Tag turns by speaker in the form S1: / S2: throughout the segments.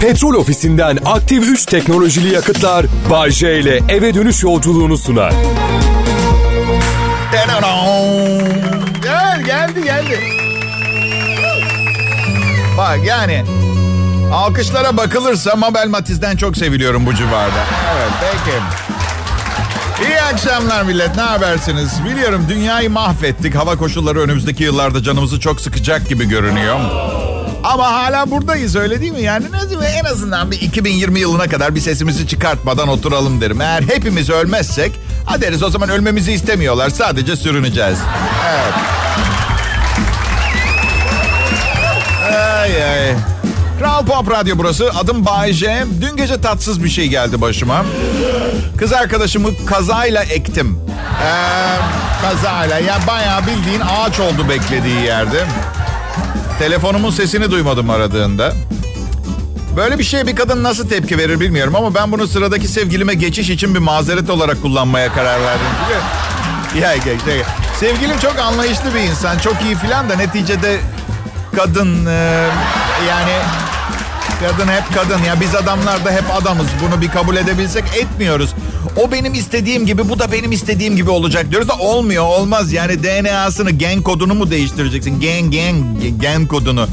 S1: Petrol ofisinden aktif 3 teknolojili yakıtlar Bay J ile eve dönüş yolculuğunu sunar.
S2: Gel geldi geldi. Bak yani alkışlara bakılırsa Mabel Matiz'den çok seviliyorum bu civarda. Evet peki. İyi akşamlar millet ne habersiniz? Biliyorum dünyayı mahvettik. Hava koşulları önümüzdeki yıllarda canımızı çok sıkacak gibi görünüyor. Ama hala buradayız öyle değil mi? Yani en azından bir 2020 yılına kadar bir sesimizi çıkartmadan oturalım derim. Eğer hepimiz ölmezsek ha deriz o zaman ölmemizi istemiyorlar. Sadece sürüneceğiz. Evet. Ay ay. Kral Pop Radyo burası. Adım Bayece. Dün gece tatsız bir şey geldi başıma. Kız arkadaşımı kazayla ektim. Ee, kazayla. Ya bayağı bildiğin ağaç oldu beklediği yerde. Telefonumun sesini duymadım aradığında. Böyle bir şeye bir kadın nasıl tepki verir bilmiyorum ama ben bunu sıradaki sevgilime geçiş için bir mazeret olarak kullanmaya karar verdim. Ya. Sevgilim çok anlayışlı bir insan, çok iyi filan da neticede kadın e, yani kadın hep kadın ya biz adamlar da hep adamız bunu bir kabul edebilsek etmiyoruz. O benim istediğim gibi bu da benim istediğim gibi olacak diyoruz da olmuyor olmaz yani DNA'sını gen kodunu mu değiştireceksin gen gen gen kodunu.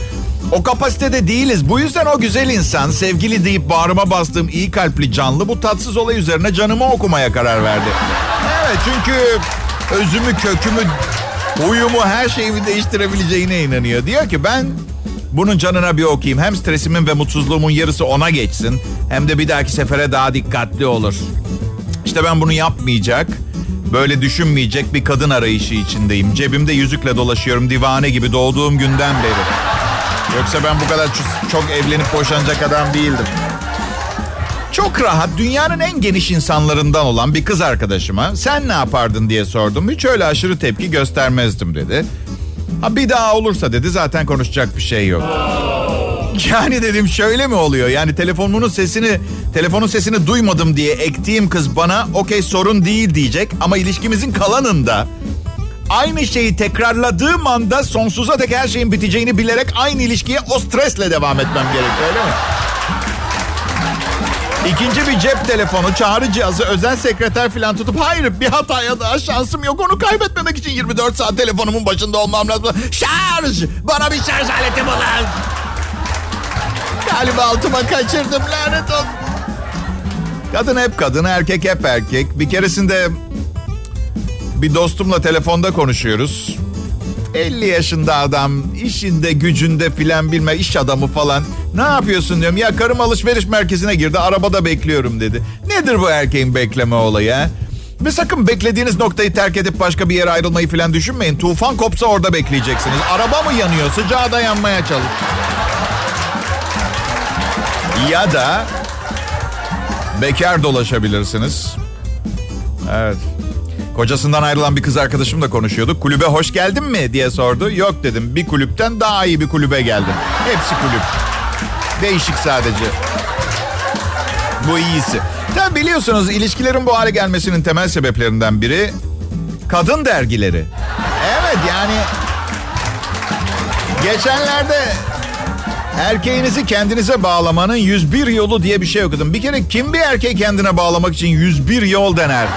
S2: O kapasitede değiliz. Bu yüzden o güzel insan sevgili deyip bağrıma bastığım iyi kalpli canlı bu tatsız olay üzerine canımı okumaya karar verdi. Evet çünkü özümü kökümü uyumu her şeyimi değiştirebileceğine inanıyor. Diyor ki ben bunun canına bir okuyayım. Hem stresimin ve mutsuzluğumun yarısı ona geçsin. Hem de bir dahaki sefere daha dikkatli olur. İşte ben bunu yapmayacak, böyle düşünmeyecek bir kadın arayışı içindeyim. Cebimde yüzükle dolaşıyorum divane gibi doğduğum günden beri. Yoksa ben bu kadar çok evlenip boşanacak adam değildim. Çok rahat dünyanın en geniş insanlarından olan bir kız arkadaşıma sen ne yapardın diye sordum. Hiç öyle aşırı tepki göstermezdim dedi. Ha bir daha olursa dedi zaten konuşacak bir şey yok. Yani dedim şöyle mi oluyor? Yani telefonumun sesini, telefonun sesini duymadım diye ektiğim kız bana okey sorun değil diyecek ama ilişkimizin kalanında aynı şeyi tekrarladığım anda sonsuza dek her şeyin biteceğini bilerek aynı ilişkiye o stresle devam etmem gerekiyor öyle mi? İkinci bir cep telefonu, çağrı cihazı, özel sekreter falan tutup hayır bir hataya daha şansım yok. Onu kaybetmemek için 24 saat telefonumun başında olmam lazım. Şarj! Bana bir şarj aleti bulun. Galiba altıma kaçırdım lanet olsun. Kadın hep kadın, erkek hep erkek. Bir keresinde bir dostumla telefonda konuşuyoruz. 50 yaşında adam işinde gücünde filan bilme iş adamı falan. Ne yapıyorsun diyorum. Ya karım alışveriş merkezine girdi arabada bekliyorum dedi. Nedir bu erkeğin bekleme olayı ha? Ve sakın beklediğiniz noktayı terk edip başka bir yere ayrılmayı falan düşünmeyin. Tufan kopsa orada bekleyeceksiniz. Araba mı yanıyor sıcağa dayanmaya çalış. Ya da bekar dolaşabilirsiniz. Evet. Kocasından ayrılan bir kız arkadaşımla konuşuyorduk. Kulübe hoş geldin mi diye sordu. Yok dedim. Bir kulüpten daha iyi bir kulübe geldim. Hepsi kulüp. Değişik sadece. Bu iyisi. Tabi biliyorsunuz ilişkilerin bu hale gelmesinin temel sebeplerinden biri kadın dergileri. Evet yani geçenlerde erkeğinizi kendinize bağlamanın 101 yolu diye bir şey okudum. Bir kere kim bir erkeği kendine bağlamak için 101 yol dener?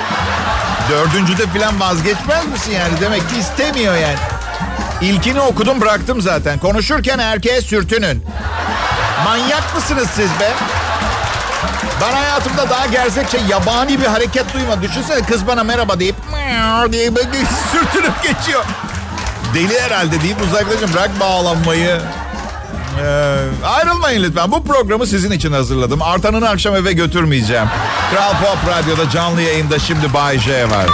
S2: Dördüncüde falan vazgeçmez misin yani? Demek ki istemiyor yani. İlkini okudum bıraktım zaten. Konuşurken erkeğe sürtünün. Manyak mısınız siz be? Ben hayatımda daha gerçekçe yabani bir hareket duymadım. Düşünsene kız bana merhaba deyip diye sürtünüp geçiyor. Deli herhalde deyip uzaklaşın. Bırak bağlanmayı. Ee, ayrılmayın lütfen. Bu programı sizin için hazırladım. Artan'ını akşam eve götürmeyeceğim. Kral Pop Radyo'da canlı yayında şimdi Bay J var.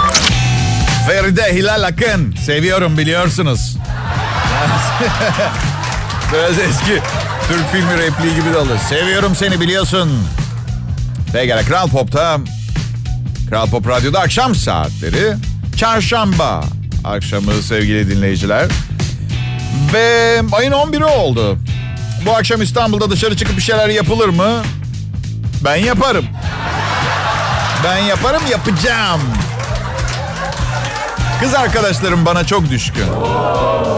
S2: Feride Hilal Akın. Seviyorum biliyorsunuz. Biraz eski Türk filmi repliği gibi de olur. Seviyorum seni biliyorsun. Pekala Kral Pop'ta Kral Pop Radyo'da akşam saatleri çarşamba akşamı sevgili dinleyiciler. Ve ayın 11'i oldu. Bu akşam İstanbul'da dışarı çıkıp bir şeyler yapılır mı? Ben yaparım. Ben yaparım yapacağım. Kız arkadaşlarım bana çok düşkün.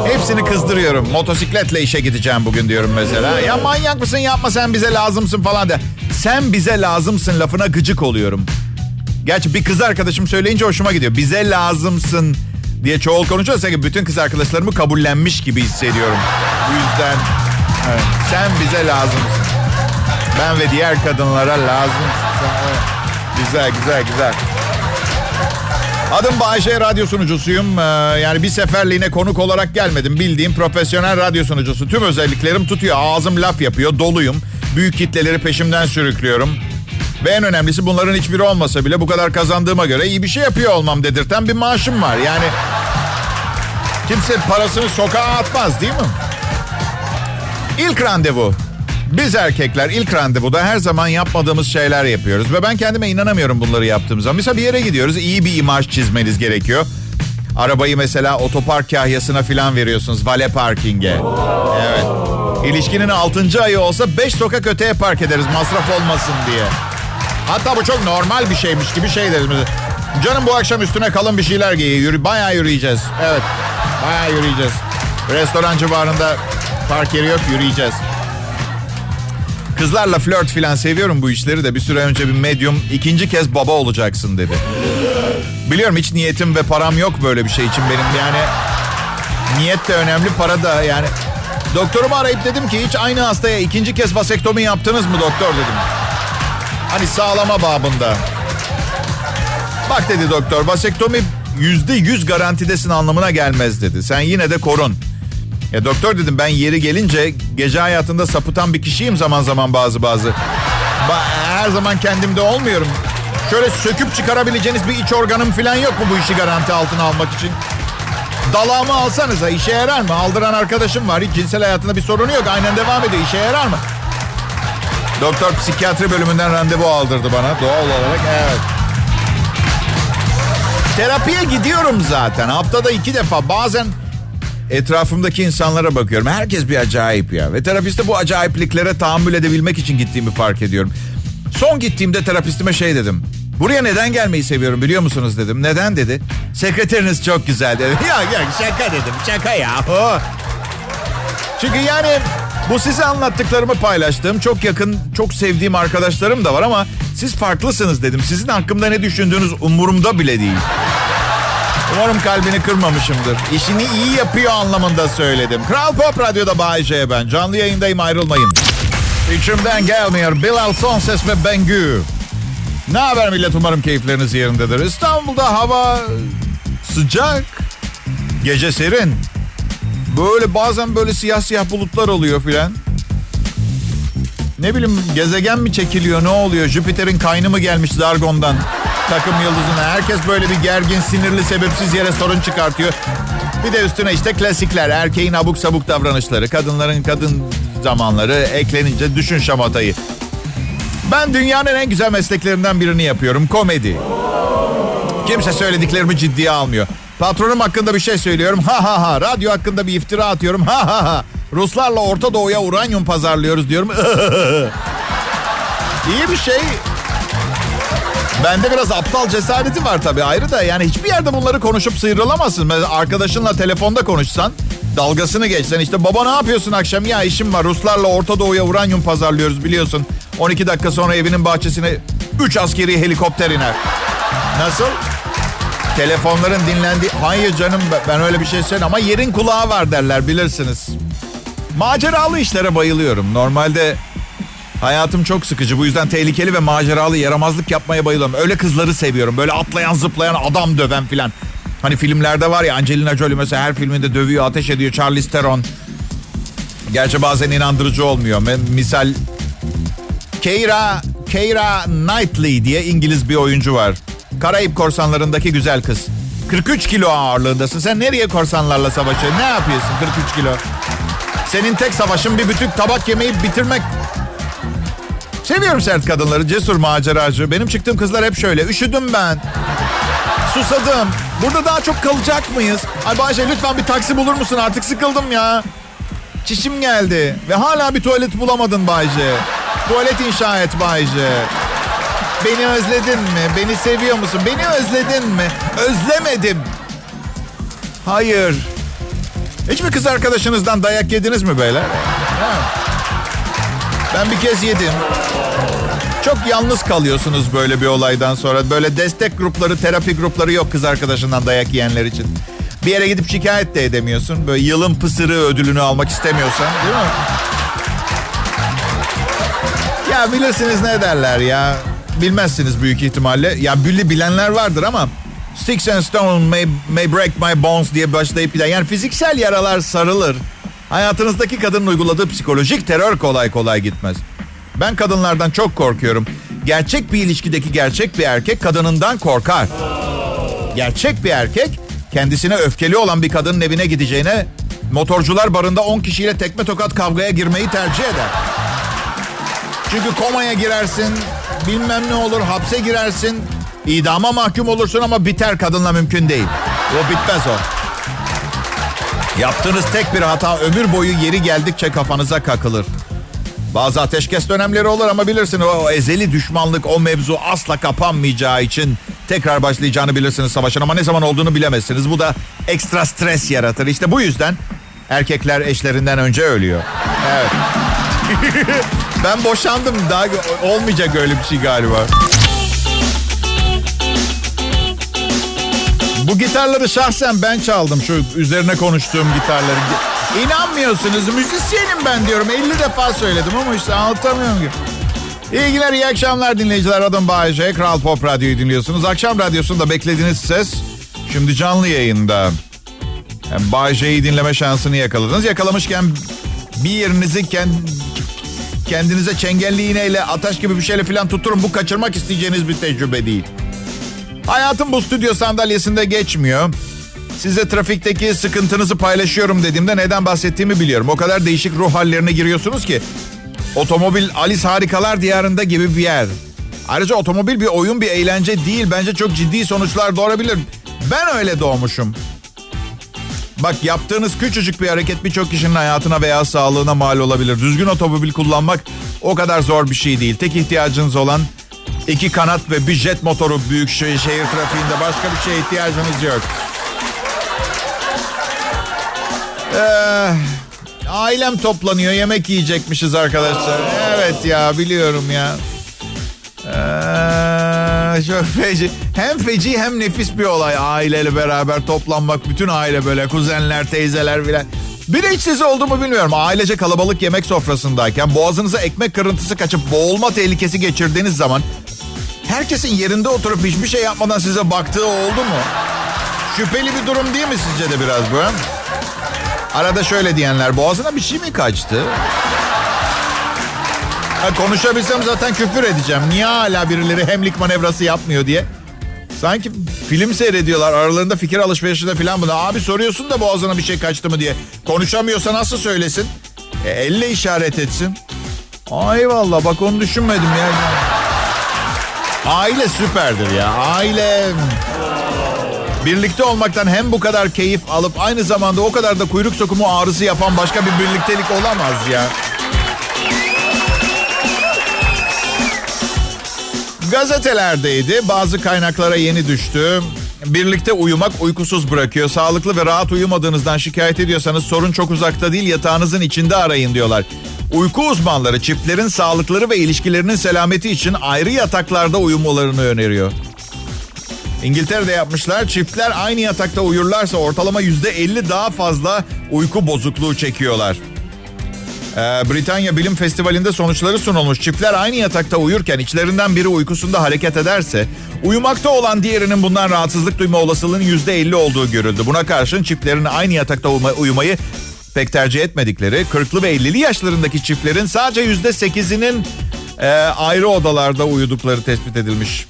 S2: Hepsini kızdırıyorum. Motosikletle işe gideceğim bugün diyorum mesela. Ya manyak mısın yapma sen bize lazımsın falan de. Sen bize lazımsın lafına gıcık oluyorum. Gerçi bir kız arkadaşım söyleyince hoşuma gidiyor. Bize lazımsın diye çoğul konuşuyorsa ki bütün kız arkadaşlarımı kabullenmiş gibi hissediyorum. Bu yüzden evet, sen bize lazımsın. Ben ve diğer kadınlara lazımsın. Evet. Güzel güzel güzel. Adım Bayşe radyo sunucusuyum. Ee, yani bir seferliğine konuk olarak gelmedim. Bildiğim profesyonel radyo sunucusu. Tüm özelliklerim tutuyor. Ağzım laf yapıyor. Doluyum. Büyük kitleleri peşimden sürüklüyorum. Ve en önemlisi bunların hiçbiri olmasa bile bu kadar kazandığıma göre iyi bir şey yapıyor olmam dedirten bir maaşım var. Yani kimse parasını sokağa atmaz değil mi? İlk randevu. Biz erkekler ilk randevuda her zaman yapmadığımız şeyler yapıyoruz. Ve ben kendime inanamıyorum bunları yaptığım zaman. Mesela bir yere gidiyoruz iyi bir imaj çizmeniz gerekiyor. Arabayı mesela otopark kahyasına falan veriyorsunuz. Vale parkinge. Evet. İlişkinin 6. ayı olsa 5 sokak öteye park ederiz masraf olmasın diye. Hatta bu çok normal bir şeymiş gibi şey deriz. Canım bu akşam üstüne kalın bir şeyler giy. Yürü, bayağı yürüyeceğiz. Evet. Bayağı yürüyeceğiz. Restoran civarında park yeri yok yürüyeceğiz. Kızlarla flört filan seviyorum bu işleri de bir süre önce bir medyum ikinci kez baba olacaksın dedi. Biliyorum hiç niyetim ve param yok böyle bir şey için benim yani. Niyet de önemli para da yani. Doktorumu arayıp dedim ki hiç aynı hastaya ikinci kez vasektomi yaptınız mı doktor dedim. Hani sağlama babında. Bak dedi doktor vasektomi yüzde yüz garantidesin anlamına gelmez dedi. Sen yine de korun. Ya doktor dedim ben yeri gelince gece hayatında sapıtan bir kişiyim zaman zaman bazı bazı. Ba- her zaman kendimde olmuyorum. Şöyle söküp çıkarabileceğiniz bir iç organım falan yok mu bu işi garanti altına almak için? Dalağımı alsanıza işe yarar mı? Aldıran arkadaşım var. Hiç cinsel hayatında bir sorunu yok. Aynen devam ediyor. İşe yarar mı? Doktor psikiyatri bölümünden randevu aldırdı bana. Doğal olarak evet. Terapiye gidiyorum zaten. Haftada iki defa. Bazen etrafımdaki insanlara bakıyorum. Herkes bir acayip ya. Ve terapiste bu acayipliklere tahammül edebilmek için gittiğimi fark ediyorum. Son gittiğimde terapistime şey dedim. Buraya neden gelmeyi seviyorum biliyor musunuz dedim. Neden dedi. Sekreteriniz çok güzel dedi. ya ya şaka dedim şaka ya. Çünkü yani bu size anlattıklarımı paylaştığım çok yakın, çok sevdiğim arkadaşlarım da var ama siz farklısınız dedim. Sizin hakkımda ne düşündüğünüz umurumda bile değil. Umarım kalbini kırmamışımdır. İşini iyi yapıyor anlamında söyledim. Kral Pop Radyo'da Bay J ben. Canlı yayındayım ayrılmayın. İçimden gelmiyor. Bilal Sonses ve Bengü. Ne haber millet umarım keyifleriniz yerindedir. İstanbul'da hava sıcak. Gece serin. Böyle bazen böyle siyah siyah bulutlar oluyor filan. Ne bileyim gezegen mi çekiliyor ne oluyor? Jüpiter'in kaynı mı gelmiş Zargon'dan? Takım yıldızına. Herkes böyle bir gergin, sinirli, sebepsiz yere sorun çıkartıyor. Bir de üstüne işte klasikler. Erkeğin abuk sabuk davranışları, kadınların kadın zamanları eklenince düşün şamatayı. Ben dünyanın en güzel mesleklerinden birini yapıyorum. Komedi. Kimse söylediklerimi ciddiye almıyor. Patronum hakkında bir şey söylüyorum. Ha ha ha. Radyo hakkında bir iftira atıyorum. Ha ha ha. Ruslarla Orta Doğu'ya uranyum pazarlıyoruz diyorum. İyi bir şey. Bende biraz aptal cesareti var tabii ayrı da yani hiçbir yerde bunları konuşup sıyrılamazsın. Mesela arkadaşınla telefonda konuşsan dalgasını geçsen işte baba ne yapıyorsun akşam ya işim var Ruslarla Orta Doğu'ya uranyum pazarlıyoruz biliyorsun. 12 dakika sonra evinin bahçesine 3 askeri helikopter iner. Nasıl? Telefonların dinlendiği... Hayır canım ben öyle bir şey söyleyeyim ama yerin kulağı var derler bilirsiniz. Maceralı işlere bayılıyorum. Normalde hayatım çok sıkıcı. Bu yüzden tehlikeli ve maceralı yaramazlık yapmaya bayılıyorum. Öyle kızları seviyorum. Böyle atlayan zıplayan adam döven filan. Hani filmlerde var ya Angelina Jolie mesela her filminde dövüyor, ateş ediyor. Charlize Theron. Gerçi bazen inandırıcı olmuyor. Misal Keira, Keira Knightley diye İngiliz bir oyuncu var. Karayip korsanlarındaki güzel kız. 43 kilo ağırlığındasın. Sen nereye korsanlarla savaşıyorsun? Ne yapıyorsun 43 kilo? Senin tek savaşın bir bütün tabak yemeği bitirmek. Seviyorum sert kadınları, cesur maceracı. Benim çıktığım kızlar hep şöyle. Üşüdüm ben. Susadım. Burada daha çok kalacak mıyız? Ay Bayşe lütfen bir taksi bulur musun? Artık sıkıldım ya. Çişim geldi. Ve hala bir tuvalet bulamadın Bayce. Tuvalet inşa et Bayce. Beni özledin mi? Beni seviyor musun? Beni özledin mi? Özlemedim. Hayır. Hiç mi kız arkadaşınızdan dayak yediniz mi böyle? Ben bir kez yedim. Çok yalnız kalıyorsunuz böyle bir olaydan sonra. Böyle destek grupları, terapi grupları yok kız arkadaşından dayak yiyenler için. Bir yere gidip şikayet de edemiyorsun. Böyle yılın pısırı ödülünü almak istemiyorsan değil mi? Ya bilirsiniz ne derler ya. Bilmezsiniz büyük ihtimalle. Ya billi bilenler vardır ama Sticks and stone may, may break my bones diye başlayıp bir yani fiziksel yaralar sarılır. Hayatınızdaki kadının uyguladığı psikolojik terör kolay kolay gitmez. Ben kadınlardan çok korkuyorum. Gerçek bir ilişkideki gerçek bir erkek kadınından korkar. Gerçek bir erkek kendisine öfkeli olan bir kadının evine gideceğine motorcular barında 10 kişiyle tekme tokat kavgaya girmeyi tercih eder. Çünkü komaya girersin, bilmem ne olur, hapse girersin, idama mahkum olursun ama biter kadınla mümkün değil. O bitmez o. Yaptığınız tek bir hata ömür boyu yeri geldikçe kafanıza kakılır. Bazı ateşkes dönemleri olur ama bilirsin o ezeli düşmanlık o mevzu asla kapanmayacağı için tekrar başlayacağını bilirsiniz savaşın ama ne zaman olduğunu bilemezsiniz. Bu da ekstra stres yaratır. İşte bu yüzden erkekler eşlerinden önce ölüyor. Evet. ben boşandım daha olmayacak öyle bir şey galiba. Bu gitarları şahsen ben çaldım şu üzerine konuştuğum gitarları. İnanmıyorsunuz müzisyenim ben diyorum 50 defa söyledim ama işte anlatamıyorum ki. İyi günler, iyi akşamlar dinleyiciler. Adım Bayece. Kral Pop Radyo'yu dinliyorsunuz. Akşam radyosunda beklediğiniz ses şimdi canlı yayında. Yani Bayece'yi dinleme şansını yakaladınız. Yakalamışken bir yerinizi kend, kendinize çengelli iğneyle, ataş gibi bir şeyle falan tutturun. Bu kaçırmak isteyeceğiniz bir tecrübe değil. Hayatım bu stüdyo sandalyesinde geçmiyor. Size trafikteki sıkıntınızı paylaşıyorum dediğimde neden bahsettiğimi biliyorum. O kadar değişik ruh hallerine giriyorsunuz ki. Otomobil Alice Harikalar Diyarında gibi bir yer. Ayrıca otomobil bir oyun, bir eğlence değil. Bence çok ciddi sonuçlar doğurabilir. Ben öyle doğmuşum. Bak yaptığınız küçücük bir hareket birçok kişinin hayatına veya sağlığına mal olabilir. Düzgün otomobil kullanmak o kadar zor bir şey değil. Tek ihtiyacınız olan iki kanat ve bir jet motoru büyük şehir, trafiğinde. Başka bir şeye ihtiyacınız yok. Ee, ailem toplanıyor. Yemek yiyecekmişiz arkadaşlar. Evet ya biliyorum ya. Ee, çok feci. Hem feci hem nefis bir olay aileyle beraber toplanmak. Bütün aile böyle kuzenler, teyzeler filan. Bir de hiç size oldu mu bilmiyorum. Ailece kalabalık yemek sofrasındayken boğazınıza ekmek kırıntısı kaçıp boğulma tehlikesi geçirdiğiniz zaman herkesin yerinde oturup hiçbir şey yapmadan size baktığı oldu mu? Şüpheli bir durum değil mi sizce de biraz bu? Arada şöyle diyenler boğazına bir şey mi kaçtı? Ha, konuşabilsem zaten küfür edeceğim. Niye hala birileri hemlik manevrası yapmıyor diye. Sanki film seyrediyorlar aralarında fikir alışverişinde falan bunu. Abi soruyorsun da boğazına bir şey kaçtı mı diye. Konuşamıyorsa nasıl söylesin? E, elle işaret etsin. Ay valla bak onu düşünmedim ya. Aile süperdir ya. Aile birlikte olmaktan hem bu kadar keyif alıp aynı zamanda o kadar da kuyruk sokumu ağrısı yapan başka bir birliktelik olamaz ya. Gazetelerdeydi. Bazı kaynaklara yeni düştü. Birlikte uyumak uykusuz bırakıyor. Sağlıklı ve rahat uyumadığınızdan şikayet ediyorsanız sorun çok uzakta değil yatağınızın içinde arayın diyorlar. Uyku uzmanları çiftlerin sağlıkları ve ilişkilerinin selameti için ayrı yataklarda uyumalarını öneriyor. İngiltere'de yapmışlar. Çiftler aynı yatakta uyurlarsa ortalama yüzde 50 daha fazla uyku bozukluğu çekiyorlar. Ee, Britanya Bilim Festivali'nde sonuçları sunulmuş. Çiftler aynı yatakta uyurken içlerinden biri uykusunda hareket ederse uyumakta olan diğerinin bundan rahatsızlık duyma olasılığının %50 olduğu görüldü. Buna karşın çiftlerin aynı yatakta uyumayı pek tercih etmedikleri 40'lı ve 50'li yaşlarındaki çiftlerin sadece %8'inin e, ayrı odalarda uyudukları tespit edilmiş.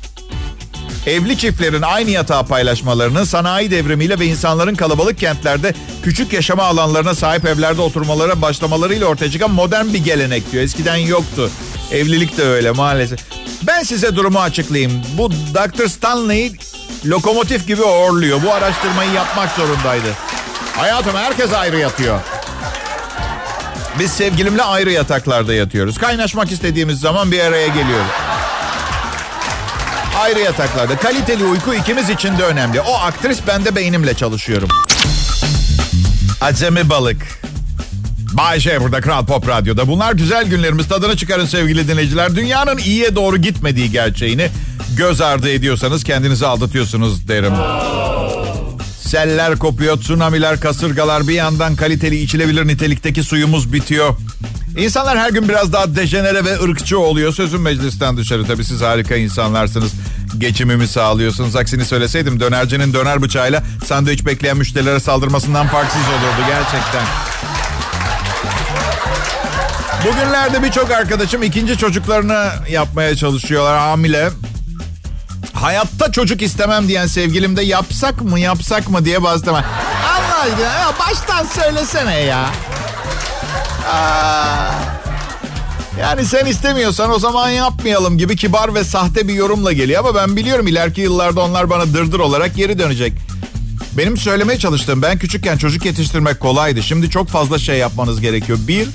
S2: Evli çiftlerin aynı yatağı paylaşmalarının sanayi devrimiyle ve insanların kalabalık kentlerde küçük yaşama alanlarına sahip evlerde oturmalara başlamalarıyla ortaya çıkan modern bir gelenek diyor. Eskiden yoktu. Evlilik de öyle maalesef. Ben size durumu açıklayayım. Bu Dr. Stanley lokomotif gibi horluyor. Bu araştırmayı yapmak zorundaydı. Hayatım herkes ayrı yatıyor. Biz sevgilimle ayrı yataklarda yatıyoruz. Kaynaşmak istediğimiz zaman bir araya geliyoruz. Ayrı yataklarda. Kaliteli uyku ikimiz için de önemli. O aktris ben de beynimle çalışıyorum. Acemi balık. Bay J burada Kral Pop Radyo'da. Bunlar güzel günlerimiz. Tadını çıkarın sevgili dinleyiciler. Dünyanın iyiye doğru gitmediği gerçeğini göz ardı ediyorsanız kendinizi aldatıyorsunuz derim. Seller kopuyor, tsunamiler, kasırgalar bir yandan kaliteli içilebilir nitelikteki suyumuz bitiyor. İnsanlar her gün biraz daha dejenere ve ırkçı oluyor. Sözüm meclisten dışarı. Tabii siz harika insanlarsınız. Geçimimi sağlıyorsunuz. Aksini söyleseydim dönercinin döner bıçağıyla sandviç bekleyen müşterilere saldırmasından farksız olurdu gerçekten. Bugünlerde birçok arkadaşım ikinci çocuklarını yapmaya çalışıyorlar hamile. Hayatta çocuk istemem diyen sevgilim de yapsak mı yapsak mı diye bastım. Allah aşkına ya baştan söylesene ya. Aa, yani sen istemiyorsan o zaman yapmayalım gibi kibar ve sahte bir yorumla geliyor. Ama ben biliyorum ileriki yıllarda onlar bana dırdır olarak geri dönecek. Benim söylemeye çalıştığım ben küçükken çocuk yetiştirmek kolaydı. Şimdi çok fazla şey yapmanız gerekiyor. Bir,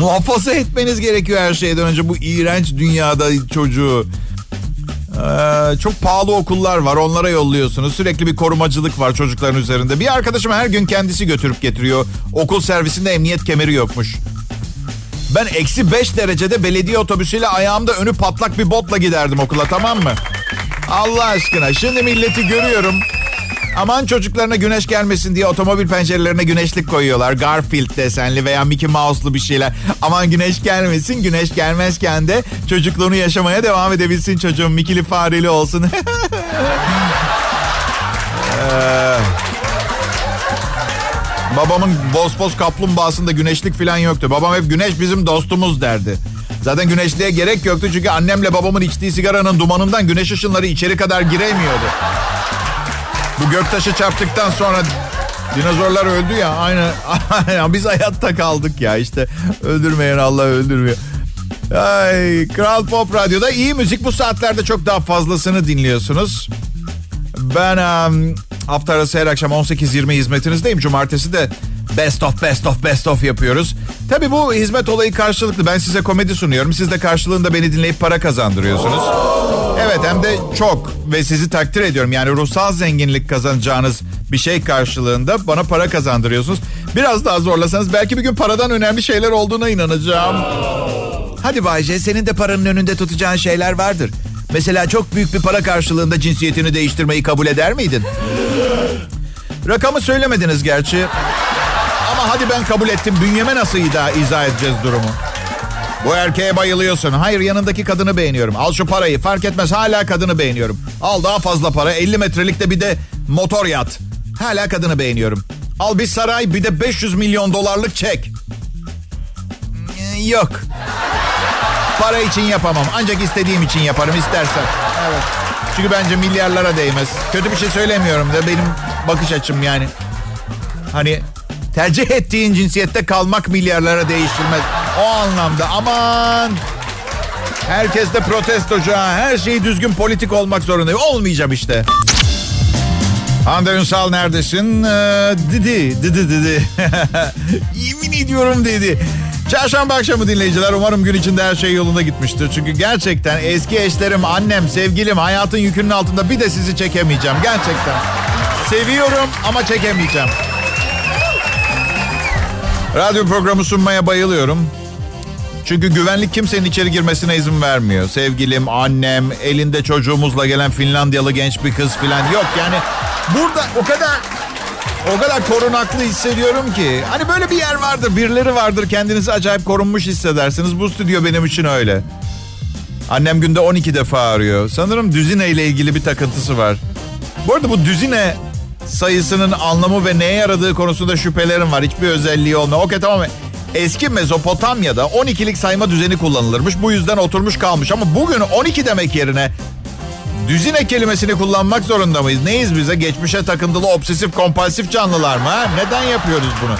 S2: muhafaza etmeniz gerekiyor her şeyden önce bu iğrenç dünyada çocuğu. Ee, çok pahalı okullar var onlara yolluyorsunuz. Sürekli bir korumacılık var çocukların üzerinde. Bir arkadaşım her gün kendisi götürüp getiriyor. Okul servisinde emniyet kemeri yokmuş. Ben eksi 5 derecede belediye otobüsüyle ayağımda önü patlak bir botla giderdim okula tamam mı? Allah aşkına şimdi milleti görüyorum. Aman çocuklarına güneş gelmesin diye otomobil pencerelerine güneşlik koyuyorlar. Garfield desenli veya Mickey Mouse'lu bir şeyler. Aman güneş gelmesin, güneş gelmezken de çocukluğunu yaşamaya devam edebilsin çocuğum. Mikili fareli olsun. ee, babamın Bospos kaplumbağasında güneşlik falan yoktu. Babam hep güneş bizim dostumuz derdi. Zaten güneşliğe gerek yoktu çünkü annemle babamın içtiği sigaranın dumanından güneş ışınları içeri kadar giremiyordu. Bu göktaşı çarptıktan sonra dinozorlar öldü ya aynı biz hayatta kaldık ya işte öldürmeyen Allah öldürmüyor. Ay, Kral Pop Radyo'da iyi müzik bu saatlerde çok daha fazlasını dinliyorsunuz. Ben um, hafta arası her akşam 18-20 hizmetinizdeyim. Cumartesi de best of best of best of yapıyoruz. Tabii bu hizmet olayı karşılıklı. Ben size komedi sunuyorum. Siz de karşılığında beni dinleyip para kazandırıyorsunuz. Evet hem de çok ve sizi takdir ediyorum. Yani ruhsal zenginlik kazanacağınız bir şey karşılığında bana para kazandırıyorsunuz. Biraz daha zorlasanız belki bir gün paradan önemli şeyler olduğuna inanacağım. Hadi Bayce senin de paranın önünde tutacağın şeyler vardır. Mesela çok büyük bir para karşılığında cinsiyetini değiştirmeyi kabul eder miydin? Rakamı söylemediniz gerçi. Ama hadi ben kabul ettim. Bünyeme nasıl izah, izah edeceğiz durumu? Bu erkeğe bayılıyorsun. Hayır yanındaki kadını beğeniyorum. Al şu parayı fark etmez hala kadını beğeniyorum. Al daha fazla para 50 metrelikte bir de motor yat. Hala kadını beğeniyorum. Al bir saray bir de 500 milyon dolarlık çek. Yok. Para için yapamam. Ancak istediğim için yaparım istersen. Evet. Çünkü bence milyarlara değmez. Kötü bir şey söylemiyorum da benim bakış açım yani. Hani tercih ettiğin cinsiyette kalmak milyarlara değiştirmez. O anlamda aman. Herkes de protestocu ha. Her şeyi düzgün politik olmak zorunda. Olmayacağım işte. Hande Ünsal neredesin? Ee, dedi, dedi, dedi. Yemin ediyorum dedi. Çarşamba akşamı dinleyiciler umarım gün içinde her şey yolunda gitmiştir. Çünkü gerçekten eski eşlerim, annem, sevgilim hayatın yükünün altında bir de sizi çekemeyeceğim. Gerçekten. Seviyorum ama çekemeyeceğim. Radyo programı sunmaya bayılıyorum. Çünkü güvenlik kimsenin içeri girmesine izin vermiyor. Sevgilim, annem, elinde çocuğumuzla gelen Finlandiyalı genç bir kız falan yok. Yani burada o kadar o kadar korunaklı hissediyorum ki. Hani böyle bir yer vardır, birileri vardır. Kendinizi acayip korunmuş hissedersiniz. Bu stüdyo benim için öyle. Annem günde 12 defa arıyor. Sanırım düzine ile ilgili bir takıntısı var. Bu arada bu düzine sayısının anlamı ve neye yaradığı konusunda şüphelerim var. Hiçbir özelliği olmuyor. Okey tamam Eski Mezopotamya'da 12'lik sayma düzeni kullanılırmış. Bu yüzden oturmuş kalmış. Ama bugün 12 demek yerine düzine kelimesini kullanmak zorunda mıyız? Neyiz bize? Geçmişe takıntılı obsesif kompulsif canlılar mı? Ha? Neden yapıyoruz bunu?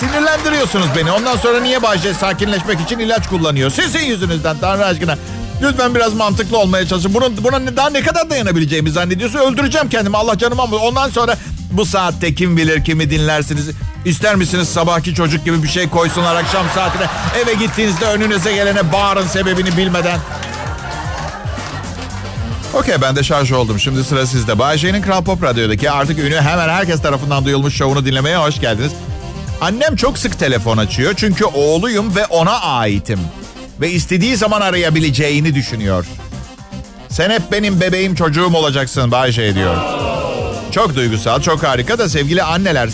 S2: Sinirlendiriyorsunuz beni. Ondan sonra niye Bayce sakinleşmek için ilaç kullanıyor? Sizin yüzünüzden Tanrı aşkına. Lütfen biraz mantıklı olmaya çalışın. Bunun, buna daha ne kadar dayanabileceğimi zannediyorsun? Öldüreceğim kendimi Allah canım ama ondan sonra bu saatte kim bilir kimi dinlersiniz. İster misiniz sabahki çocuk gibi bir şey koysunlar akşam saatine eve gittiğinizde önünüze gelene bağırın sebebini bilmeden. Okey ben de şarj oldum. Şimdi sıra sizde. Bay Kral Pop Radyo'daki artık ünü hemen herkes tarafından duyulmuş şovunu dinlemeye hoş geldiniz. Annem çok sık telefon açıyor çünkü oğluyum ve ona aitim. Ve istediği zaman arayabileceğini düşünüyor. Sen hep benim bebeğim çocuğum olacaksın Bay diyor. Çok duygusal, çok harika da sevgili anneler.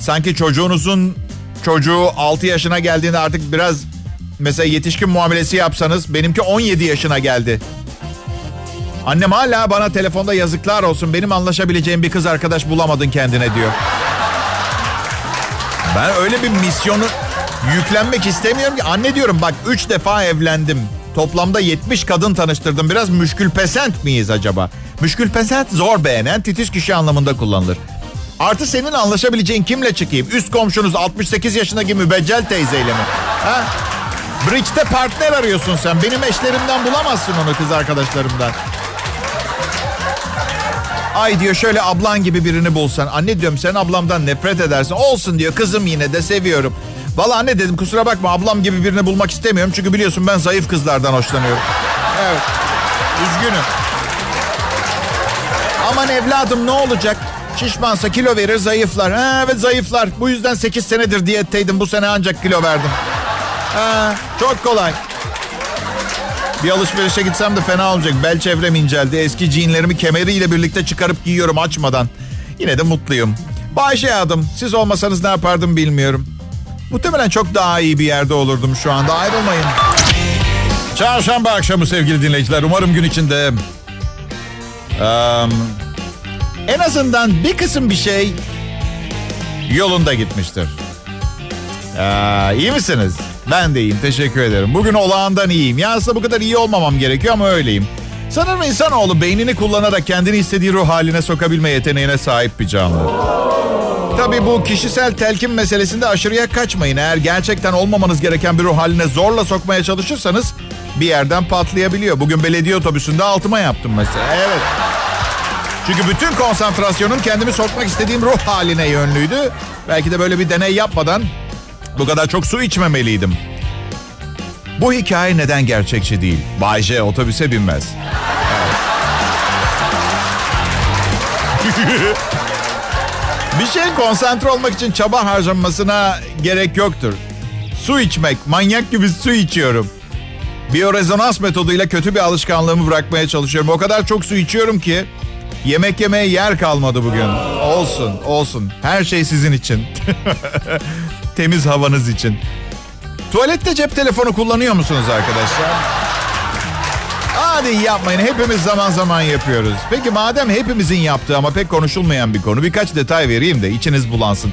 S2: Sanki çocuğunuzun çocuğu 6 yaşına geldiğinde artık biraz mesela yetişkin muamelesi yapsanız benimki 17 yaşına geldi. Annem hala bana telefonda yazıklar olsun benim anlaşabileceğim bir kız arkadaş bulamadın kendine diyor. Ben öyle bir misyonu yüklenmek istemiyorum ki. Anne diyorum bak 3 defa evlendim. Toplamda 70 kadın tanıştırdım. Biraz müşkül pesent miyiz acaba? Müşkül pesent zor beğenen titiz kişi anlamında kullanılır. Artı senin anlaşabileceğin kimle çıkayım? Üst komşunuz 68 yaşındaki mübeccel teyzeyle mi? Ha? Bridge'de partner arıyorsun sen. Benim eşlerimden bulamazsın onu kız arkadaşlarımdan. Ay diyor şöyle ablan gibi birini bulsan. Anne diyorum sen ablamdan nefret edersin. Olsun diyor kızım yine de seviyorum. Valla anne dedim kusura bakma ablam gibi birini bulmak istemiyorum. Çünkü biliyorsun ben zayıf kızlardan hoşlanıyorum. Evet. Üzgünüm. Aman evladım ne olacak? Şişmansa kilo verir zayıflar. Ha, evet zayıflar. Bu yüzden 8 senedir diyetteydim. Bu sene ancak kilo verdim. Ha, çok kolay. Bir alışverişe gitsem de fena olacak. Bel çevrem inceldi. Eski jeanlerimi kemeriyle birlikte çıkarıp giyiyorum açmadan. Yine de mutluyum. Bayşe adım. Siz olmasanız ne yapardım bilmiyorum. Muhtemelen çok daha iyi bir yerde olurdum şu anda. Ayrılmayın. Çarşamba akşamı sevgili dinleyiciler. Umarım gün içinde... Um, en azından bir kısım bir şey yolunda gitmiştir. Ee, iyi misiniz? Ben de iyiyim teşekkür ederim. Bugün olağandan iyiyim. Ya aslında bu kadar iyi olmamam gerekiyor ama öyleyim. Sanırım insanoğlu beynini kullanarak kendini istediği ruh haline sokabilme yeteneğine sahip bir canlı. Tabii bu kişisel telkin meselesinde aşırıya kaçmayın. Eğer gerçekten olmamanız gereken bir ruh haline zorla sokmaya çalışırsanız bir yerden patlayabiliyor. Bugün belediye otobüsünde altıma yaptım mesela. Evet. Çünkü bütün konsantrasyonum kendimi sokmak istediğim ruh haline yönlüydü. Belki de böyle bir deney yapmadan bu kadar çok su içmemeliydim. Bu hikaye neden gerçekçi değil? Bay J otobüse binmez. Bir şeyin konsantre olmak için çaba harcamasına gerek yoktur. Su içmek, manyak gibi su içiyorum. Biyorezonans metoduyla kötü bir alışkanlığımı bırakmaya çalışıyorum. O kadar çok su içiyorum ki yemek yemeye yer kalmadı bugün. Olsun, olsun. Her şey sizin için. Temiz havanız için. Tuvalette cep telefonu kullanıyor musunuz arkadaşlar? Hadi yapmayın. Hepimiz zaman zaman yapıyoruz. Peki madem hepimizin yaptığı ama pek konuşulmayan bir konu birkaç detay vereyim de içiniz bulansın.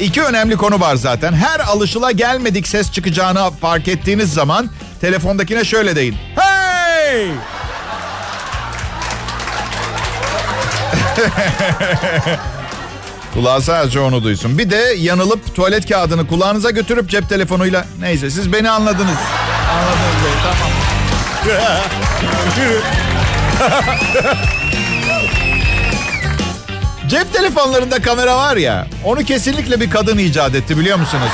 S2: İki önemli konu var zaten. Her alışıla gelmedik ses çıkacağını fark ettiğiniz zaman telefondakine şöyle deyin. Hey! Kulağı sadece onu duysun. Bir de yanılıp tuvalet kağıdını kulağınıza götürüp cep telefonuyla... Neyse siz beni anladınız. Anladınız beni tamam. cep telefonlarında kamera var ya... Onu kesinlikle bir kadın icat etti biliyor musunuz?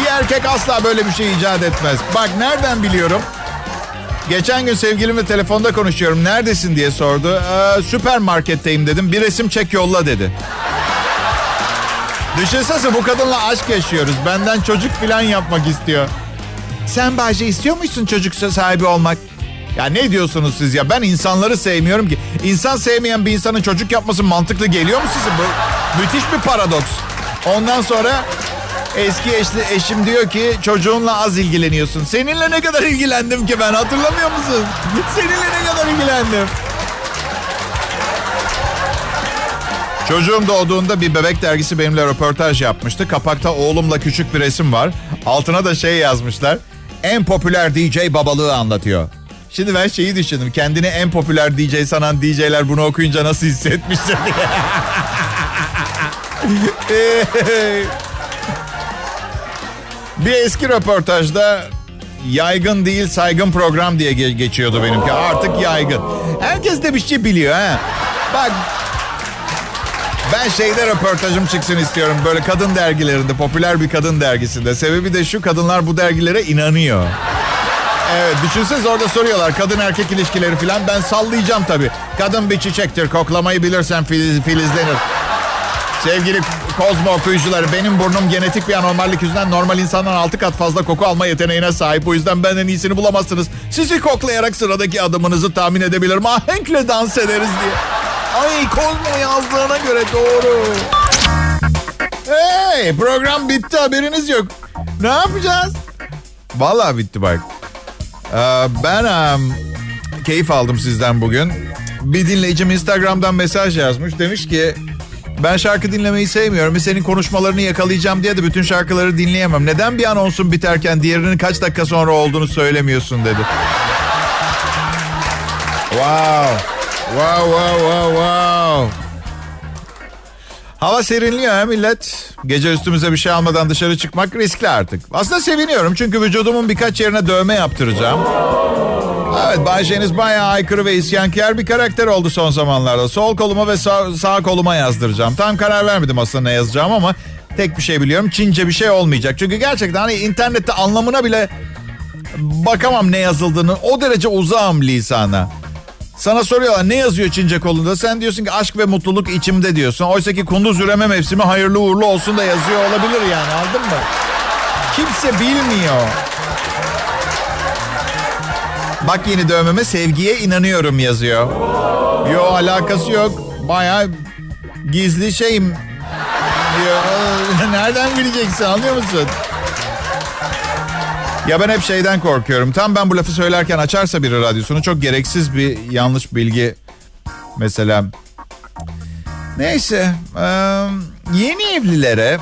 S2: Bir erkek asla böyle bir şey icat etmez. Bak nereden biliyorum? Geçen gün sevgilimle telefonda konuşuyorum. Neredesin diye sordu. Ee, süpermarketteyim dedim. Bir resim çek yolla dedi. Düşünsene bu kadınla aşk yaşıyoruz. Benden çocuk falan yapmak istiyor. Sen Bayce istiyor musun çocuk sahibi olmak? Ya ne diyorsunuz siz ya? Ben insanları sevmiyorum ki. İnsan sevmeyen bir insanın çocuk yapması mantıklı geliyor mu size? Bu müthiş bir paradoks. Ondan sonra eski eşli, eşim diyor ki çocuğunla az ilgileniyorsun. Seninle ne kadar ilgilendim ki ben hatırlamıyor musun? Seninle ne kadar ilgilendim. Çocuğum doğduğunda bir bebek dergisi benimle röportaj yapmıştı. Kapakta oğlumla küçük bir resim var. Altına da şey yazmışlar. En popüler DJ babalığı anlatıyor. Şimdi ben şeyi düşündüm. Kendini en popüler DJ sanan DJ'ler bunu okuyunca nasıl hissetmiştir diye. bir eski röportajda yaygın değil saygın program diye geçiyordu benimki. Artık yaygın. Herkes de bir şey biliyor ha. Bak ben şeyde röportajım çıksın istiyorum. Böyle kadın dergilerinde, popüler bir kadın dergisinde. Sebebi de şu kadınlar bu dergilere inanıyor. Evet düşünseniz orada soruyorlar kadın erkek ilişkileri falan. Ben sallayacağım tabii. Kadın bir çiçektir koklamayı bilirsen filiz, filizlenir. Sevgili Kozmo okuyucuları benim burnum genetik bir anormallik yüzünden normal insandan altı kat fazla koku alma yeteneğine sahip. O yüzden benden iyisini bulamazsınız. Sizi koklayarak sıradaki adımınızı tahmin edebilirim. Ahenkle dans ederiz diye. Ay Kozmo yazdığına göre doğru. Hey program bitti haberiniz yok. Ne yapacağız? Vallahi bitti bak. Ee, ben um, keyif aldım sizden bugün. Bir dinleyicim Instagram'dan mesaj yazmış. Demiş ki ben şarkı dinlemeyi sevmiyorum ve senin konuşmalarını yakalayacağım diye de bütün şarkıları dinleyemem. Neden bir anonsun biterken diğerinin kaç dakika sonra olduğunu söylemiyorsun dedi. Wow. Wow wow wow wow. Hava serinliyor ha millet. Gece üstümüze bir şey almadan dışarı çıkmak riskli artık. Aslında seviniyorum çünkü vücudumun birkaç yerine dövme yaptıracağım. Evet Bay J'niz bayağı aykırı ve isyankar bir karakter oldu son zamanlarda. Sol koluma ve sağ, sağ koluma yazdıracağım. Tam karar vermedim aslında ne yazacağım ama tek bir şey biliyorum. Çince bir şey olmayacak. Çünkü gerçekten hani internette anlamına bile bakamam ne yazıldığını. O derece uzağım lisana. Sana soruyorlar ne yazıyor Çince kolunda? Sen diyorsun ki aşk ve mutluluk içimde diyorsun. Oysa ki kunduz üreme mevsimi hayırlı uğurlu olsun da yazıyor olabilir yani aldın mı? Kimse bilmiyor. Bak yeni dövmeme sevgiye inanıyorum yazıyor. Yo alakası yok. Baya gizli şeyim. Diyor. Nereden bileceksin anlıyor musun? Ya ben hep şeyden korkuyorum. Tam ben bu lafı söylerken açarsa biri radyosunu çok gereksiz bir yanlış bilgi. Mesela neyse yeni evlilere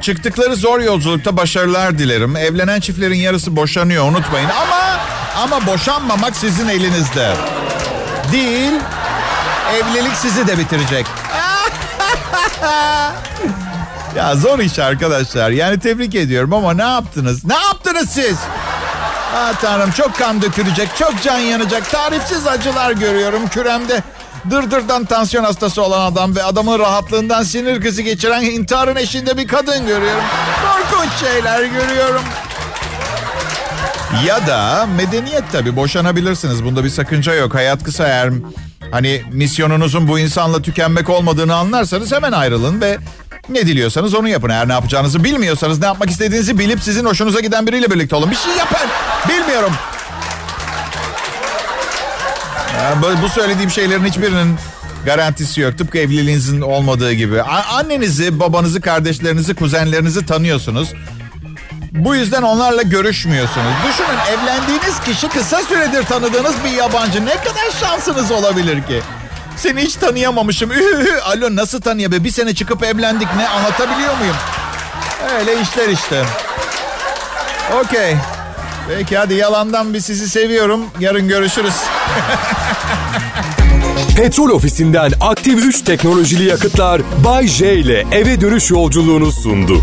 S2: çıktıkları zor yolculukta başarılar dilerim. Evlenen çiftlerin yarısı boşanıyor unutmayın ama ama boşanmamak sizin elinizde. Değil evlilik sizi de bitirecek. Ya zor iş arkadaşlar. Yani tebrik ediyorum ama ne yaptınız? Ne yaptınız siz? Ah tanrım çok kan dökülecek, çok can yanacak. Tarifsiz acılar görüyorum küremde. Dırdırdan tansiyon hastası olan adam ve adamın rahatlığından sinir krizi geçiren intiharın eşinde bir kadın görüyorum. Korkunç şeyler görüyorum. Ya da medeniyet tabii boşanabilirsiniz. Bunda bir sakınca yok. Hayat kısa eğer hani misyonunuzun bu insanla tükenmek olmadığını anlarsanız hemen ayrılın ve ne diliyorsanız onu yapın. Eğer ne yapacağınızı bilmiyorsanız ne yapmak istediğinizi bilip sizin hoşunuza giden biriyle birlikte olun. Bir şey yapın. Bilmiyorum. Ya, bu söylediğim şeylerin hiçbirinin garantisi yok. Tıpkı evliliğinizin olmadığı gibi. Annenizi, babanızı, kardeşlerinizi, kuzenlerinizi tanıyorsunuz. Bu yüzden onlarla görüşmüyorsunuz. Düşünün evlendiğiniz kişi kısa süredir tanıdığınız bir yabancı. Ne kadar şansınız olabilir ki? Seni hiç tanıyamamışım. Alo nasıl tanıyabilir? Bir sene çıkıp evlendik ne anlatabiliyor muyum? Öyle işler işte. Okey. Peki hadi yalandan bir sizi seviyorum. Yarın görüşürüz.
S1: Petrol ofisinden aktif 3 teknolojili yakıtlar Bay J ile eve dönüş yolculuğunu sundu.